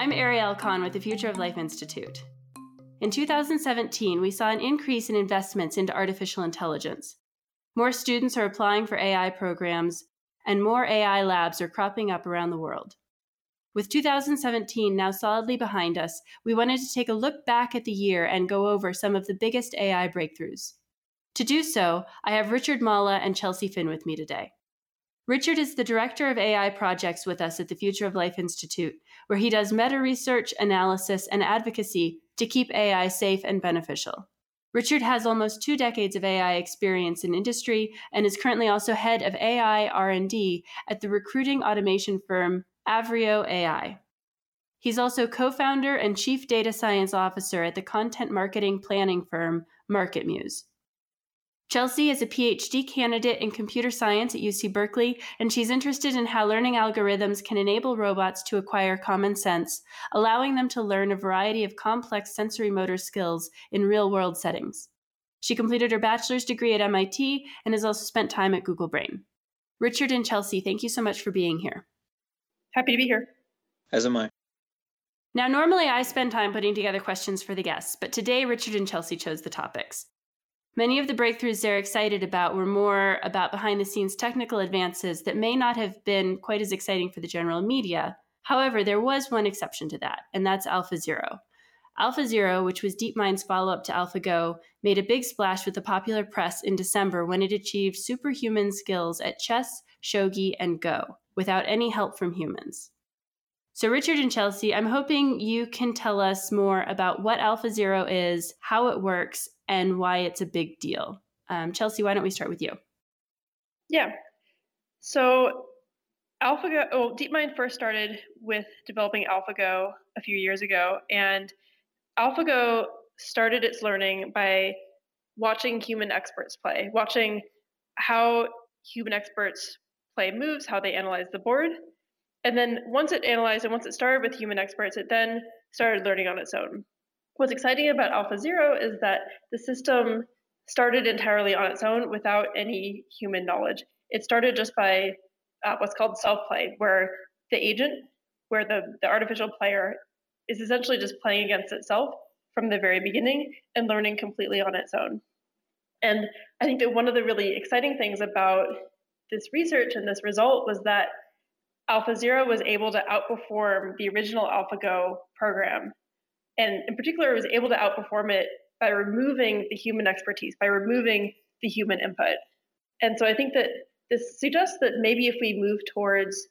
I'm Ariel Conn with the Future of Life Institute. In 2017, we saw an increase in investments into artificial intelligence. More students are applying for AI programs, and more AI labs are cropping up around the world. With 2017 now solidly behind us, we wanted to take a look back at the year and go over some of the biggest AI breakthroughs. To do so, I have Richard Mallah and Chelsea Finn with me today. Richard is the director of AI projects with us at the Future of Life Institute, where he does meta research, analysis, and advocacy to keep AI safe and beneficial. Richard has almost two decades of AI experience in industry and is currently also head of AI R&D at the recruiting automation firm Avrio AI. He's also co-founder and chief data science officer at the content marketing planning firm MarketMuse. Chelsea is a PhD candidate in computer science at UC Berkeley, and she's interested in how learning algorithms can enable robots to acquire common sense, allowing them to learn a variety of complex sensory motor skills in real world settings. She completed her bachelor's degree at MIT and has also spent time at Google Brain. Richard and Chelsea, thank you so much for being here. Happy to be here. As am I. Now, normally I spend time putting together questions for the guests, but today Richard and Chelsea chose the topics. Many of the breakthroughs they're excited about were more about behind the scenes technical advances that may not have been quite as exciting for the general media. However, there was one exception to that, and that's AlphaZero. AlphaZero, which was DeepMind's follow up to AlphaGo, made a big splash with the popular press in December when it achieved superhuman skills at chess, shogi, and Go without any help from humans. So, Richard and Chelsea, I'm hoping you can tell us more about what AlphaZero is, how it works, and why it's a big deal. Um, Chelsea, why don't we start with you? Yeah. So AlphaGo, oh, DeepMind first started with developing AlphaGo a few years ago, and AlphaGo started its learning by watching human experts play, watching how human experts play moves, how they analyze the board. And then once it analyzed and once it started with human experts, it then started learning on its own. What's exciting about AlphaZero is that the system started entirely on its own without any human knowledge. It started just by uh, what's called self play, where the agent, where the, the artificial player is essentially just playing against itself from the very beginning and learning completely on its own. And I think that one of the really exciting things about this research and this result was that AlphaZero was able to outperform the original AlphaGo program and in particular was able to outperform it by removing the human expertise, by removing the human input. And so I think that this suggests that maybe if we move towards,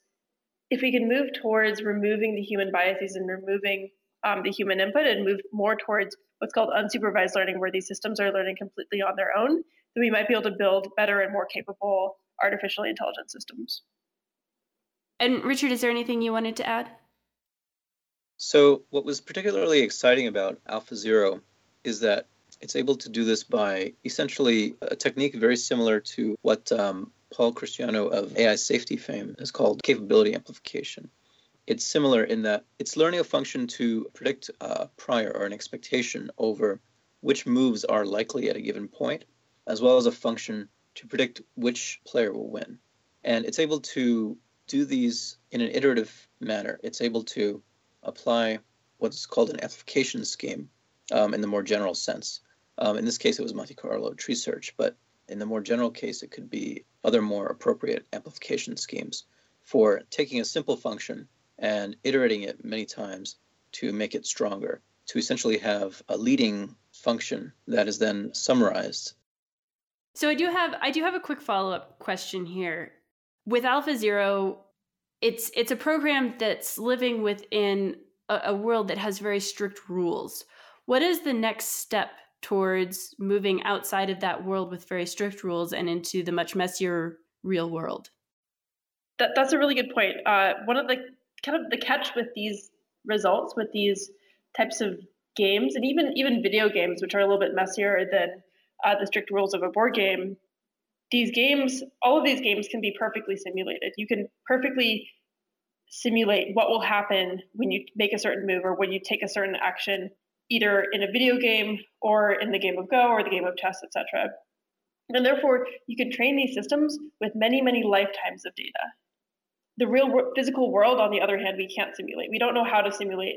if we can move towards removing the human biases and removing um, the human input and move more towards what's called unsupervised learning, where these systems are learning completely on their own, then we might be able to build better and more capable artificially intelligent systems. And Richard, is there anything you wanted to add? So, what was particularly exciting about AlphaZero is that it's able to do this by essentially a technique very similar to what um, Paul Christiano of AI safety fame has called capability amplification. It's similar in that it's learning a function to predict a prior or an expectation over which moves are likely at a given point, as well as a function to predict which player will win. And it's able to do these in an iterative manner. It's able to apply what's called an amplification scheme um, in the more general sense. Um, in this case, it was Monte Carlo tree search, but in the more general case, it could be other more appropriate amplification schemes for taking a simple function and iterating it many times to make it stronger, to essentially have a leading function that is then summarized. So I do have I do have a quick follow-up question here. With AlphaZero, it's it's a program that's living within a, a world that has very strict rules. What is the next step towards moving outside of that world with very strict rules and into the much messier real world? That, that's a really good point. Uh, one of the kind of the catch with these results, with these types of games, and even even video games, which are a little bit messier than uh, the strict rules of a board game, these games, all of these games can be perfectly simulated. You can perfectly simulate what will happen when you make a certain move or when you take a certain action, either in a video game or in the game of Go or the game of chess, etc. And therefore, you can train these systems with many, many lifetimes of data. the real physical world, on the other hand, we can't simulate. We don't know how to simulate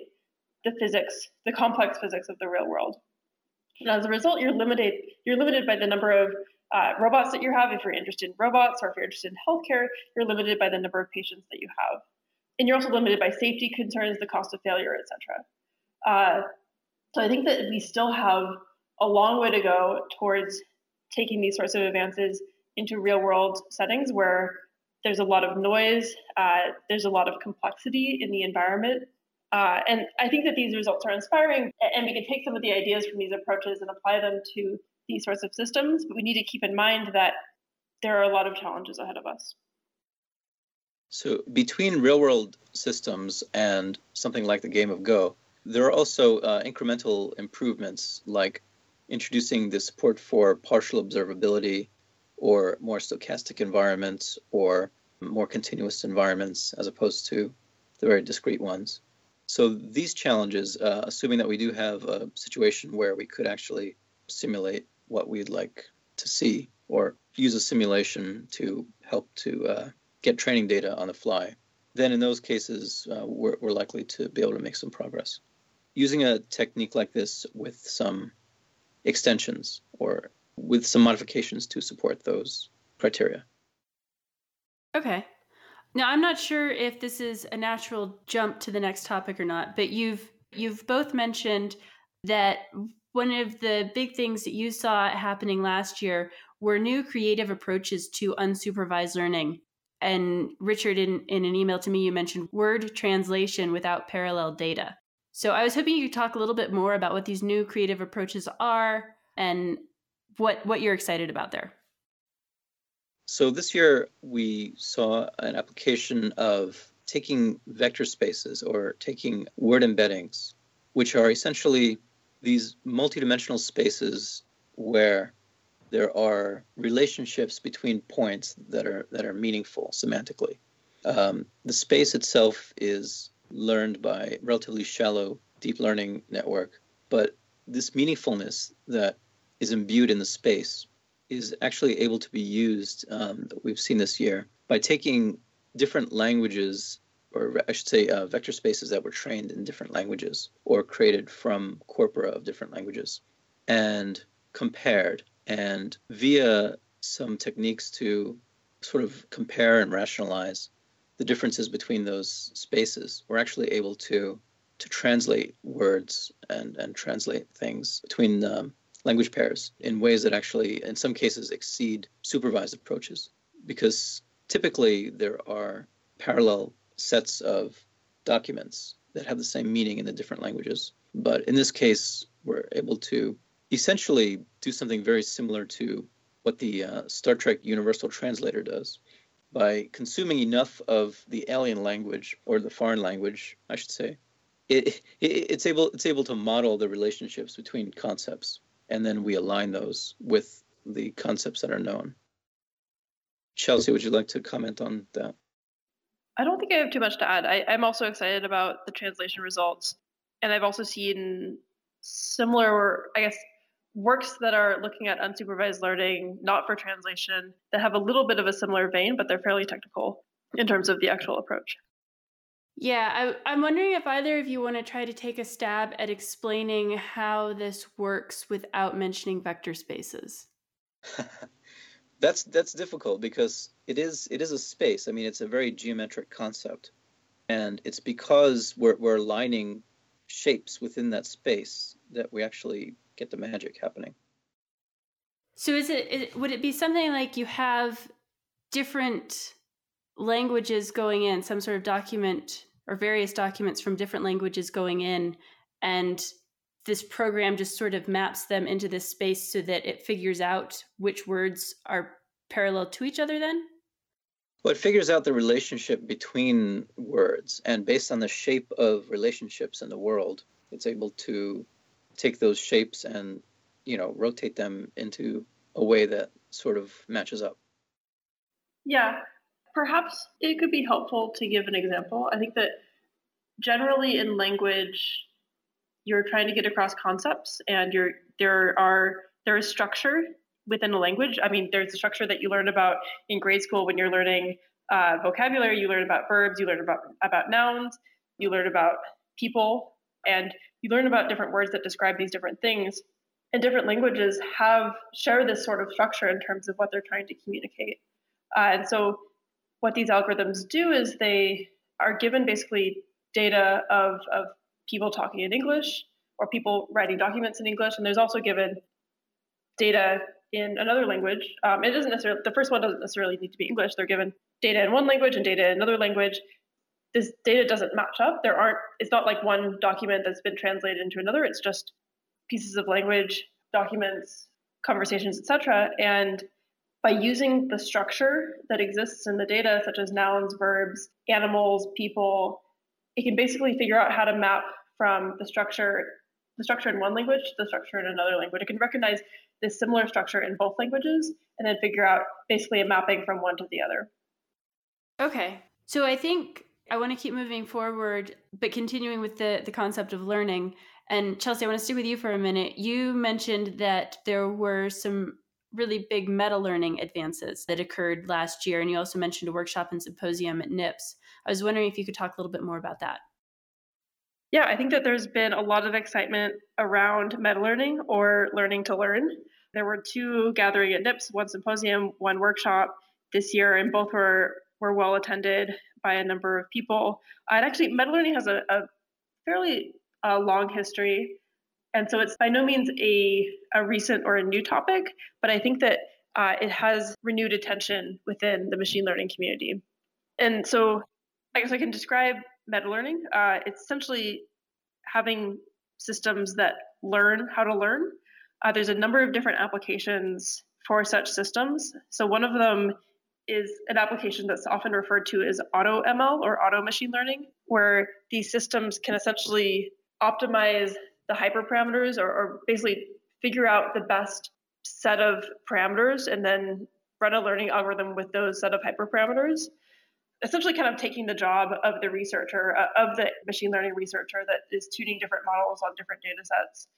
the physics, the complex physics of the real world. And as a result, you're limited. You're limited by the number of uh, robots that you have. If you're interested in robots, or if you're interested in healthcare, you're limited by the number of patients that you have, and you're also limited by safety concerns, the cost of failure, etc. Uh, so I think that we still have a long way to go towards taking these sorts of advances into real world settings where there's a lot of noise, uh, there's a lot of complexity in the environment. Uh, and I think that these results are inspiring, and we can take some of the ideas from these approaches and apply them to these sorts of systems. But we need to keep in mind that there are a lot of challenges ahead of us. So, between real world systems and something like the game of Go, there are also uh, incremental improvements like introducing the support for partial observability or more stochastic environments or more continuous environments as opposed to the very discrete ones. So these challenges, uh, assuming that we do have a situation where we could actually simulate what we'd like to see or use a simulation to help to uh, get training data on the fly, then in those cases, uh, we're, we're likely to be able to make some progress. Using a technique like this with some extensions or with some modifications to support those criteria. Okay. Now I'm not sure if this is a natural jump to the next topic or not, but you've you've both mentioned that one of the big things that you saw happening last year were new creative approaches to unsupervised learning. And Richard, in, in an email to me, you mentioned word translation without parallel data. So I was hoping you could talk a little bit more about what these new creative approaches are and what what you're excited about there. So this year we saw an application of taking vector spaces or taking word embeddings, which are essentially these multidimensional spaces where there are relationships between points that are that are meaningful semantically. Um, the space itself is learned by relatively shallow deep learning network, but this meaningfulness that is imbued in the space is actually able to be used, um, we've seen this year, by taking different languages, or I should say uh, vector spaces that were trained in different languages or created from corpora of different languages and compared. And via some techniques to sort of compare and rationalize the differences between those spaces, we're actually able to to translate words and, and translate things between um, language pairs in ways that actually, in some cases, exceed supervised approaches. Because typically there are parallel sets of documents that have the same meaning in the different languages. But in this case, we're able to essentially do something very similar to what the uh, Star Trek Universal Translator does. By consuming enough of the alien language, or the foreign language, I should say, it, it, it's able it's able to model the relationships between concepts and then we align those with the concepts that are known. Chelsea, would you like to comment on that? I don't think I have too much to add. I, am also excited about the translation results, and I've also seen similar, I guess, works that are looking at unsupervised learning, not for translation, that have a little bit of a similar vein, but they're fairly technical in terms of the actual approach. Yeah, I, am wondering if either of you want to try to take a stab at explaining how this works without mentioning vector spaces. that's that's difficult because it is it is a space. I mean, it's a very geometric concept, and it's because we're we're aligning shapes within that space that we actually get the magic happening. So, is it, is would it be something like you have different languages going in, some sort of document or various documents from different languages going in and this program just sort of maps them into this space so that it figures out which words are parallel to each other then? Well it figures out the relationship between words and based on the shape of relationships in the world it's able to take those shapes and you know rotate them into a way that sort of matches up. Yeah. Perhaps it could be helpful to give an example. I think that generally in language, you're trying to get across concepts, and you're there are there is structure within a language. I mean, there's a structure that you learn about in grade school when you're learning uh, vocabulary, you learn about verbs, you learn about, about nouns, you learn about people, and you learn about different words that describe these different things. And different languages have share this sort of structure in terms of what they're trying to communicate. Uh, and so, what these algorithms do is they are given basically data of, of people talking in English or people writing documents in English, and there's also given data in another language. Um, it doesn't necessarily the first one doesn't necessarily need to be English. They're given data in one language and data in another language. This data doesn't match up. There aren't. It's not like one document that's been translated into another. It's just pieces of language, documents, conversations, etc. And by using the structure that exists in the data, such as nouns, verbs, animals, people, it can basically figure out how to map from the structure the structure in one language to the structure in another language. It can recognize this similar structure in both languages and then figure out basically a mapping from one to the other. Okay. So I think I want to keep moving forward, but continuing with the, the concept of learning. And Chelsea, I want to stay with you for a minute. You mentioned that there were some really big meta learning advances that occurred last year. And you also mentioned a workshop and symposium at NIPS. I was wondering if you could talk a little bit more about that. Yeah, I think that there's been a lot of excitement around meta learning or learning to learn. There were two gathering at NIPS, one symposium, one workshop this year, and both were, were well attended by a number of people. And actually, meta learning has a, a fairly uh, long history. And so it's by no means a, a recent or a new topic, but I think that uh, it has renewed attention within the machine learning community. And so I guess I can describe meta learning. Uh, it's essentially having systems that learn how to learn. Uh, there's a number of different applications for such systems. So one of them is an application that's often referred to as auto ML or auto machine learning, where these systems can essentially optimize the hyperparameters or, or basically figure out the best set of parameters and then run a learning algorithm with those set of hyperparameters essentially kind of taking the job of the researcher, uh, of the machine learning researcher that is tuning different models on different data sets.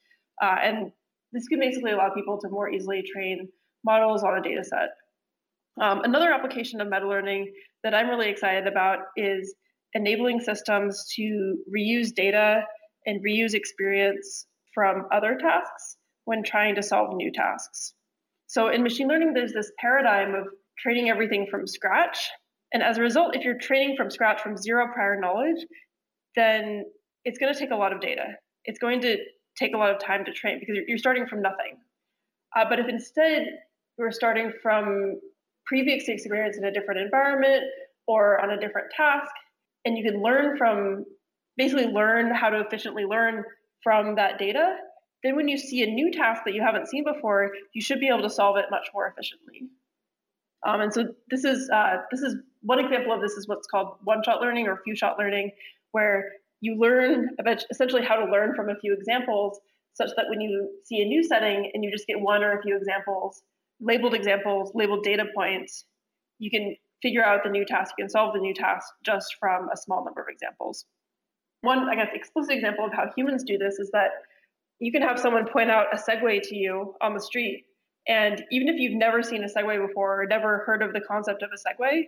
Uh, and this can basically allow people to more easily train models on a data set. Um, another application of meta learning that I'm really excited about is enabling systems to reuse data and reuse experience from other tasks when trying to solve new tasks. So in machine learning, there's this paradigm of training everything from scratch and as a result, if you're training from scratch from zero prior knowledge, then it's going to take a lot of data. It's going to take a lot of time to train because you're starting from nothing. Uh, but if instead you're starting from previous experience in a different environment or on a different task, and you can learn from basically learn how to efficiently learn from that data, then when you see a new task that you haven't seen before, you should be able to solve it much more efficiently. Um, and so this is uh, this is one example of this is what's called one-shot learning or few-shot learning, where you learn about essentially how to learn from a few examples, such that when you see a new setting and you just get one or a few examples, labeled examples, labeled data points, you can figure out the new task, you can solve the new task just from a small number of examples. One, I guess, explicit example of how humans do this is that you can have someone point out a Segway to you on the street and even if you've never seen a Segway before or never heard of the concept of a Segway,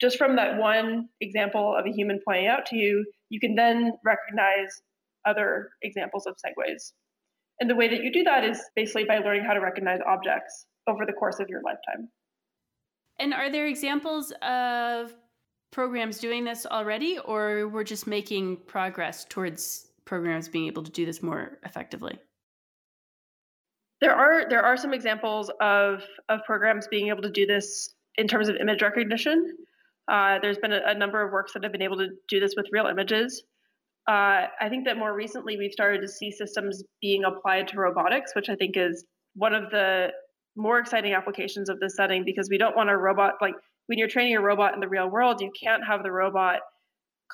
just from that one example of a human pointing out to you, you can then recognize other examples of Segways. And the way that you do that is basically by learning how to recognize objects over the course of your lifetime. And are there examples of programs doing this already, or we're just making progress towards programs being able to do this more effectively? There are there are some examples of of programs being able to do this in terms of image recognition. Uh, there's been a, a, number of works that have been able to do this with real images. Uh, I think that more recently we've started to see systems being applied to robotics, which I think is one of the more exciting applications of this setting because we don't want a robot like when you're training a robot in the real world, you can't have the robot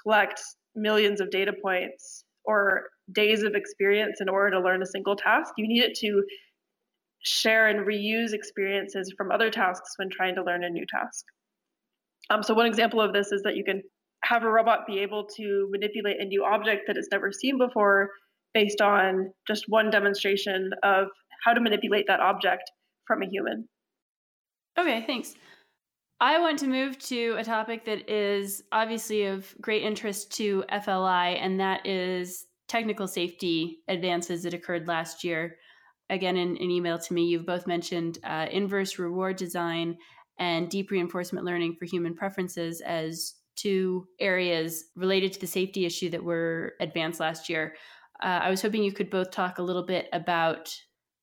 collect millions of data points or days of experience in order to learn a single task. You need it to share and reuse experiences from other tasks when trying to learn a new task. Um, so one example of this is that you can have a robot be able to manipulate a new object that it's never seen before based on just one demonstration of how to manipulate that object from a human. Okay, thanks. I want to move to a topic that is obviously of great interest to FLI, and that is technical safety advances that occurred last year. Again, in an email to me, you've both mentioned uh, inverse reward design and deep reinforcement learning for human preferences as two areas related to the safety issue that were advanced last year. Uh, I was hoping you could both talk a little bit about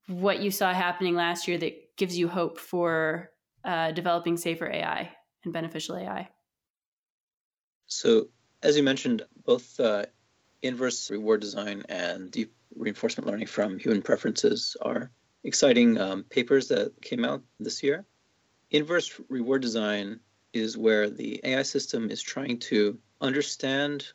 what you saw happening last year that gives you hope for uh, developing safer AI and beneficial AI? So, as you mentioned, both uh, inverse reward design and deep reinforcement learning from human preferences are exciting um, papers that came out this year. Inverse reward design is where the AI system is trying to understand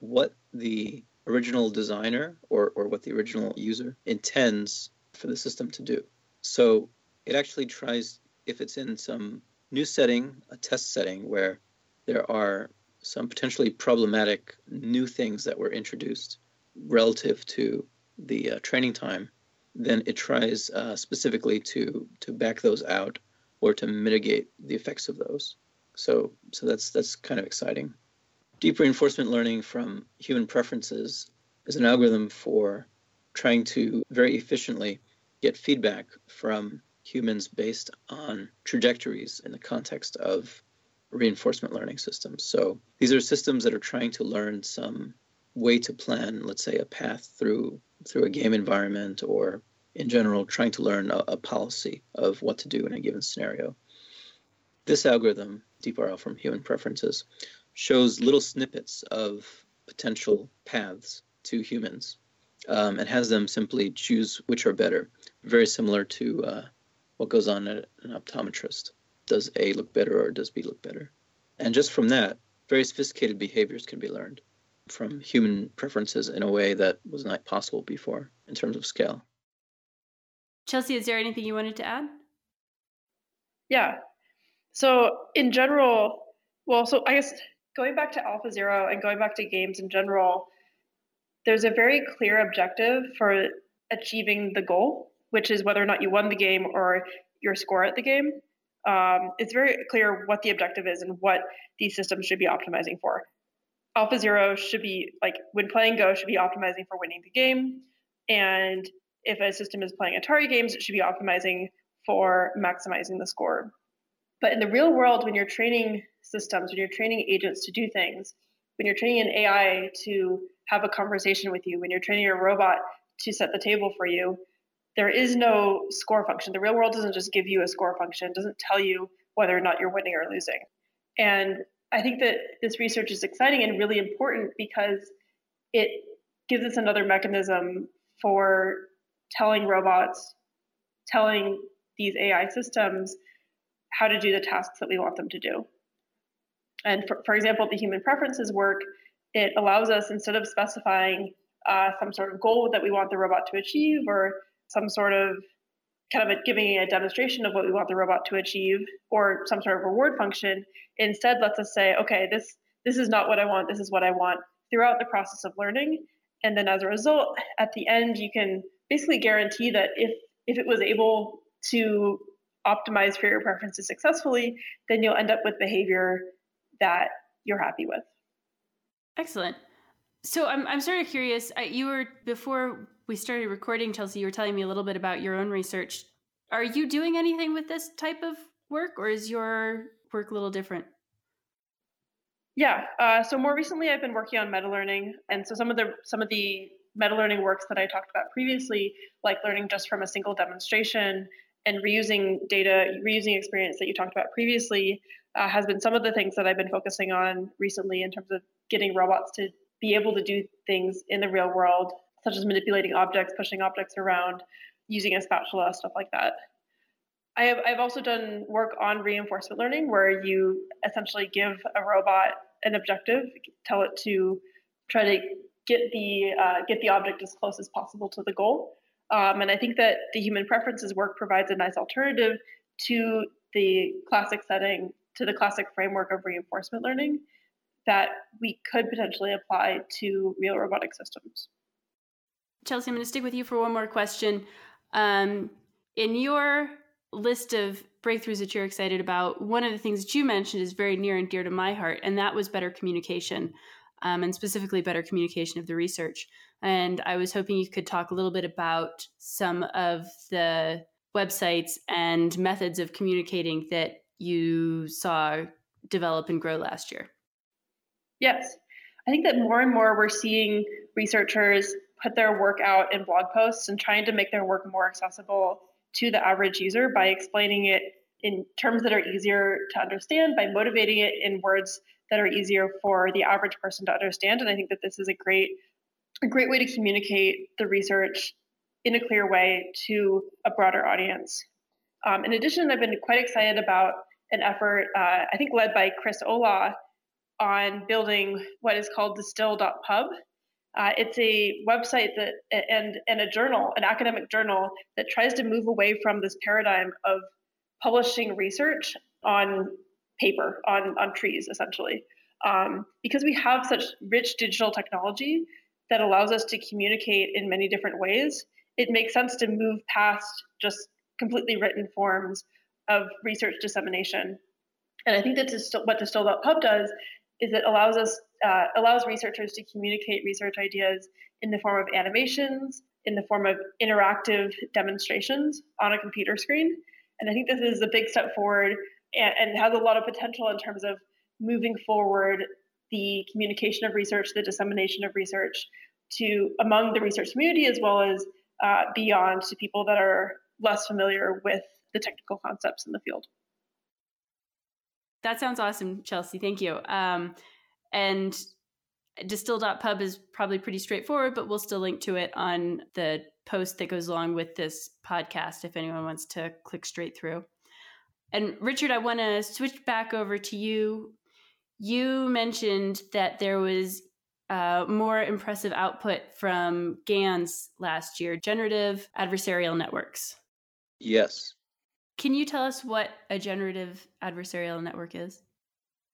what the original designer or, or what the original user intends for the system to do. So it actually tries if it's in some new setting, a test setting where there are some potentially problematic new things that were introduced relative to the uh, training time, then it tries uh, specifically to to back those out or to mitigate the effects of those. So so that's that's kind of exciting. Deep reinforcement learning from human preferences is an algorithm for trying to very efficiently get feedback from humans based on trajectories in the context of reinforcement learning systems. So these are systems that are trying to learn some way to plan, let's say, a path through through a game environment or in general trying to learn a, a policy of what to do in a given scenario. This algorithm, DeepRL from human preferences, shows little snippets of potential paths to humans um, and has them simply choose which are better, very similar to uh, what goes on at an optometrist. Does A look better or does B look better? And just from that, very sophisticated behaviors can be learned from human preferences in a way that was not possible before in terms of scale. Chelsea, is there anything you wanted to add? Yeah. So, in general, well, so I guess going back to AlphaZero and going back to games in general, there's a very clear objective for achieving the goal which is whether or not you won the game or your score at the game. Um, it's very clear what the objective is and what these systems should be optimizing for. AlphaZero should be like when playing Go should be optimizing for winning the game, and if a system is playing Atari games, it should be optimizing for maximizing the score. But in the real world, when you're training systems, when you're training agents to do things, when you're training an AI to have a conversation with you, when you're training a robot to set the table for you, there is no score function. The real world doesn't just give you a score function, doesn't tell you whether or not you're winning or losing. And I think that this research is exciting and really important because it gives us another mechanism for telling robots, telling these AI systems how to do the tasks that we want them to do. And for, for example, the human preferences work, it allows us, instead of specifying uh, some sort of goal that we want the robot to achieve or some sort of kind of a, giving a demonstration of what we want the robot to achieve or some sort of reward function. Instead lets us say okay this this is not what i want this is what i want throughout the process of learning. And then as a result at the end you can basically guarantee that if if it was able to optimize for your preferences successfully then you'll end up with behavior that you're happy with. Excellent so i'm, I'm sort of curious you were before we started recording, Chelsea, you were telling me a little bit about your own research. Are you doing anything with this type of work, or is your work a little different? Yeah. Uh, so more recently, I've been working on meta learning, and so some of the some of the meta learning works that I talked about previously, like learning just from a single demonstration and reusing data, reusing experience that you talked about previously, uh, has been some of the things that I've been focusing on recently in terms of getting robots to be able to do things in the real world such as manipulating objects, pushing objects around, using a spatula, stuff like that. I have, I've also done work on reinforcement learning where you essentially give a robot an objective, tell it to try to get the uh, get the object as close as possible to the goal. Um, and I think that the human preferences work provides a nice alternative to the classic setting, to the classic framework of reinforcement learning that we could potentially apply to real robotic systems. Chelsea, I'm going to stick with you for one more question. Um, in your list of breakthroughs that you're excited about, one of the things that you mentioned is very near and dear to my heart, and that was better communication, um, and specifically better communication of the research. And I was hoping you could talk a little bit about some of the websites and methods of communicating that you saw develop and grow last year. Yes. I think that more and more we're seeing researchers put their work out in blog posts and trying to make their work more accessible to the average user by explaining it in terms that are easier to understand, by motivating it in words that are easier for the average person to understand. And I think that this is a great, a great way to communicate the research in a clear way to a broader audience. Um, in addition, I've been quite excited about an effort, uh, I think led by Chris Olah, on building what is called distill.pub. Uh, it's a website that and and a journal, an academic journal that tries to move away from this paradigm of publishing research on paper, on on trees, essentially, um, because we have such rich digital technology that allows us to communicate in many different ways. It makes sense to move past just completely written forms of research dissemination. And I think that's what Distill.pub does is it allows us uh, allows researchers to communicate research ideas in the form of animations, in the form of interactive demonstrations on a computer screen. And I think this is a big step forward and, and has a lot of potential in terms of moving forward the communication of research, the dissemination of research to among the research community as well as uh, beyond to people that are less familiar with the technical concepts in the field. That sounds awesome, Chelsea. Thank you. Um, and distill.pub is probably pretty straightforward, but we'll still link to it on the post that goes along with this podcast if anyone wants to click straight through. And Richard, I want to switch back over to you. You mentioned that there was uh, more impressive output from GANs last year, generative adversarial networks. Yes. Can you tell us what a generative adversarial network is?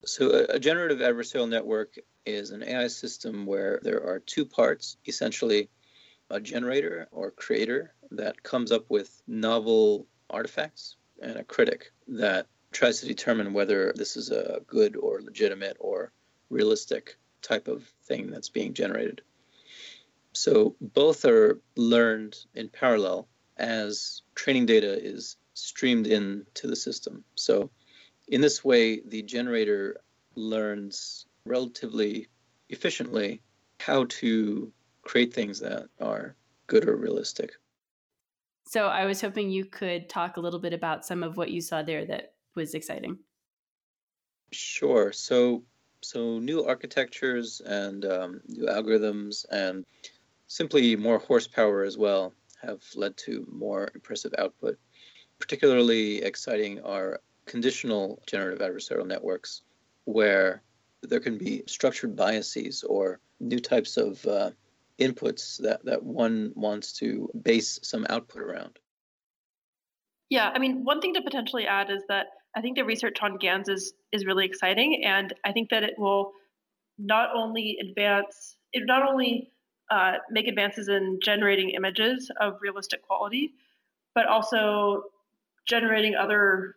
So, a, generative adversarial network is an AI system where there are two parts essentially, a generator or creator that comes up with novel artifacts, and a critic that tries to determine whether this is a good or legitimate or realistic type of thing that's being generated. So, both are learned in parallel as training data is streamed into the system. So, in this way, the generator learns relatively efficiently how to create things that are good or realistic. So, I was hoping you could talk a little bit about some of what you saw there that was exciting. Sure. So, so new architectures and um, new algorithms and simply more horsepower as well have led to more impressive output. Particularly exciting are conditional generative adversarial networks, where there can be structured biases or new types of uh, inputs that, that one wants to base some output around. Yeah, I mean, one thing to potentially add is that I think the research on GANs is, is really exciting, and I think that it will not only advance, it not only uh, make advances in generating images of realistic quality, but also generating other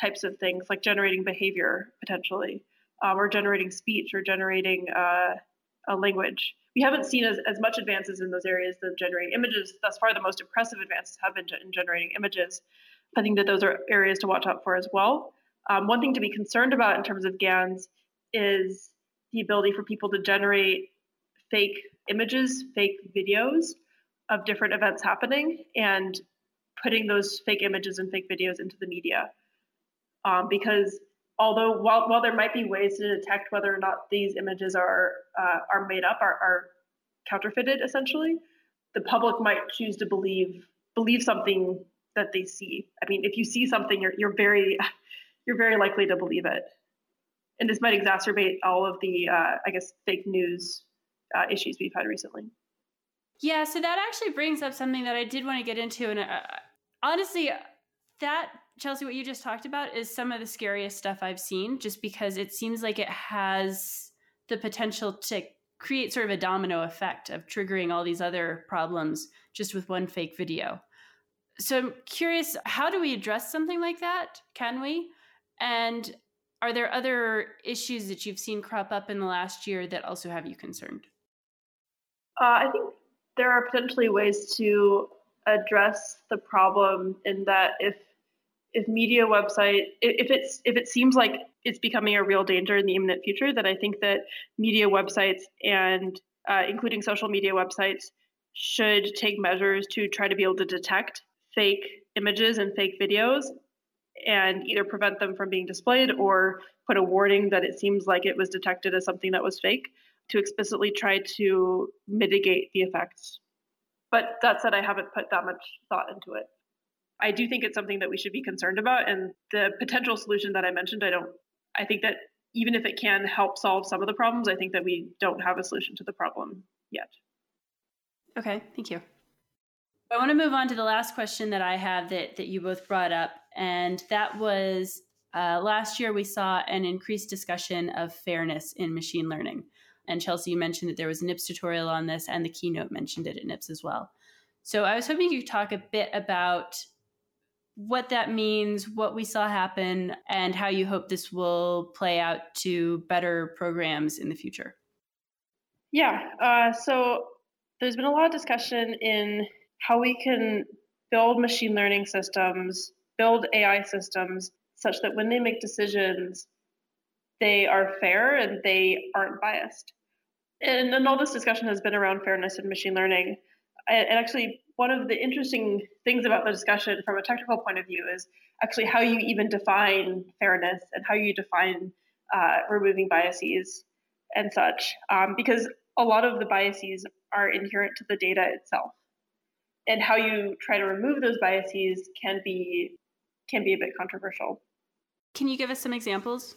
types of things like generating behavior potentially, um, or generating speech or generating uh, a language. We haven't seen as, as much advances in those areas than generating images. Thus far, the most impressive advances have been in generating images. I think that those are areas to watch out for as well. Um, one thing to be concerned about in terms of GANs is the ability for people to generate fake images, fake videos of different events happening, and putting those fake images and fake videos into the media. Um, because although while, while there might be ways to detect whether or not these images are uh, are made up, are, are counterfeited essentially, the public might choose to believe believe something that they see. I mean, if you see something, you're you're very you're very likely to believe it, and this might exacerbate all of the uh, I guess fake news uh, issues we've had recently. Yeah, so that actually brings up something that I did want to get into, and uh, honestly, that Chelsea, what you just talked about is some of the scariest stuff I've seen, just because it seems like it has the potential to create sort of a domino effect of triggering all these other problems just with one fake video. So I'm curious, how do we address something like that? Can we? And are there other issues that you've seen crop up in the last year that also have you concerned? Uh, I think there are potentially ways to address the problem in that if if media website if it's if it seems like it's becoming a real danger in the imminent future, then I think that media websites and uh, including social media websites should take measures to try to be able to detect fake images and fake videos and either prevent them from being displayed or put a warning that it seems like it was detected as something that was fake to explicitly try to mitigate the effects. But that said, I haven't put that much thought into it. I do think it's something that we should be concerned about. And the potential solution that I mentioned, I don't, I think that even if it can help solve some of the problems, I think that we don't have a solution to the problem yet. Okay, thank you. I want to move on to the last question that I have that, that you both brought up. And that was uh, last year we saw an increased discussion of fairness in machine learning. And Chelsea, you mentioned that there was a NIPS tutorial on this, and the keynote mentioned it at NIPS as well. So I was hoping you could talk a bit about what that means, what we saw happen, and how you hope this will play out to better programs in the future. Yeah, uh, so there's been a lot of discussion in how we can build machine learning systems, build AI systems such that when they make decisions, they are fair and they aren't biased. And, and all this discussion has been around fairness in machine learning. And actually, one of the interesting things about the discussion from a technical point of view is actually how you even define fairness and how you define uh, removing biases and such, um, because a lot of the biases are inherent to the data itself, and how you try to remove those biases can be can be a bit controversial. Can you give us some examples?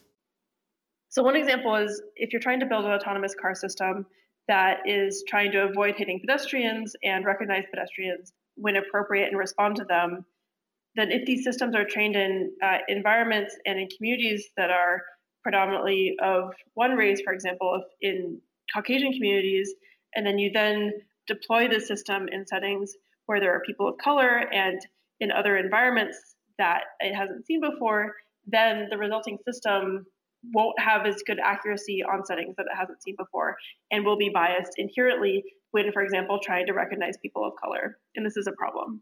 So one example is if you're trying to build an autonomous car system, that is trying to avoid hitting pedestrians and recognize pedestrians when appropriate and respond to them, then if these systems are trained in uh, environments and in communities that are predominantly of one race, for example, in Caucasian communities, and then you then deploy the system in settings where there are people of color and in other environments that it hasn't seen before, then the resulting system won't have as good accuracy on settings that it hasn't seen before and will be biased inherently when, for example, trying to recognize people of color. And this is a problem.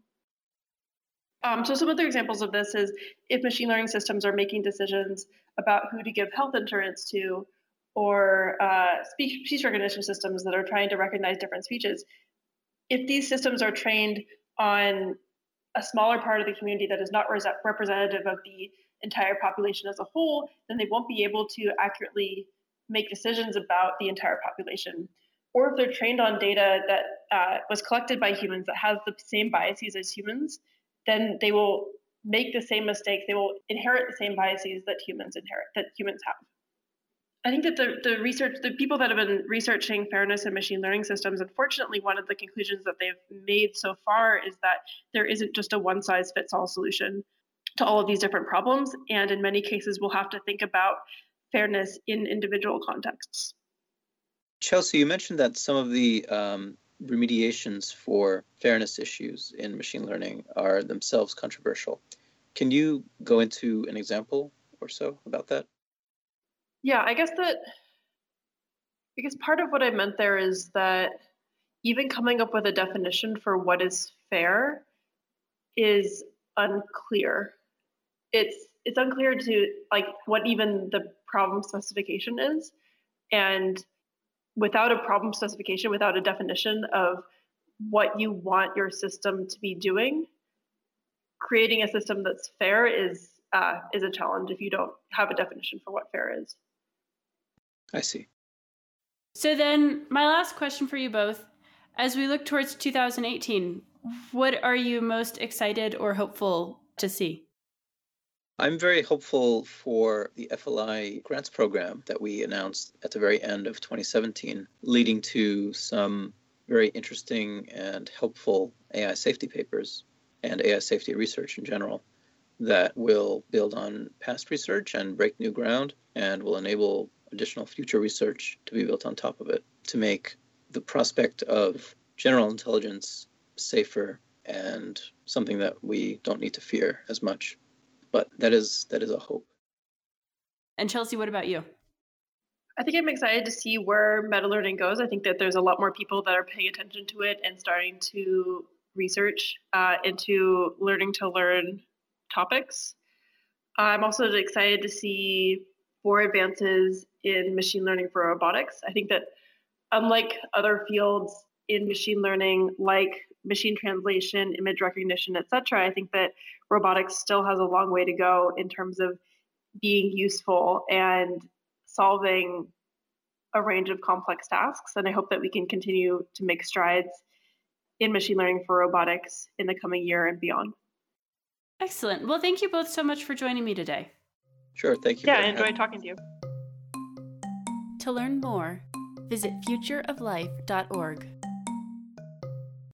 Um, so some other examples of this is if machine learning systems are making decisions about who to give health insurance to, or uh, speech, speech recognition systems that are trying to recognize different speeches. If these systems are trained on a smaller part of the community that is not representative of the entire population as a whole, then they won't be able to accurately make decisions about the entire population. Or if they're trained on data that uh, was collected by humans that has the same biases as humans, then they will make the same mistakes. They will inherit the same biases that humans inherit, that humans have. I think that the, the research, the people that have been researching fairness in machine learning systems, unfortunately, one of the conclusions that they've made so far is that there isn't just a one size fits all solution to all of these different problems. And in many cases, we'll have to think about fairness in individual contexts. Chelsea, you mentioned that some of the um, remediations for fairness issues in machine learning are themselves controversial. Can you go into an example or so about that? Yeah, I guess that because part of what I meant there is that even coming up with a definition for what is fair is unclear it's it's unclear to like what even the problem specification is. And without a problem specification without a definition of what you want your system to be doing creating a system that's fair is uh, is a challenge if you don't have a definition for what fair is. I see. So then my last question for you both. As we look towards 2018 what are you most excited or hopeful to see I'm very hopeful for the FLI grants program that we announced at the very end of 2017, leading to some very interesting and helpful AI safety papers and AI safety research in general that will build on past research and break new ground and will enable additional future research to be built on top of it to make the prospect of general intelligence safer and something that we don't need to fear as much. But that is that is a hope. And Chelsea, what about you? I think I'm excited to see where meta learning goes. I think that there's a lot more people that are paying attention to it and starting to research uh, into learning to learn topics. I'm also excited to see more advances in machine learning for robotics. I think that unlike other fields in machine learning, like machine translation, image recognition, etc., I think that robotics still has a long way to go in terms of being useful and solving a range of complex tasks. And I hope that we can continue to make strides in machine learning for robotics in the coming year and beyond. Excellent. Well, thank you both so much for joining me today. Sure. Thank you. Yeah, I enjoyed talking to you. To learn more, visit futureoflife.org.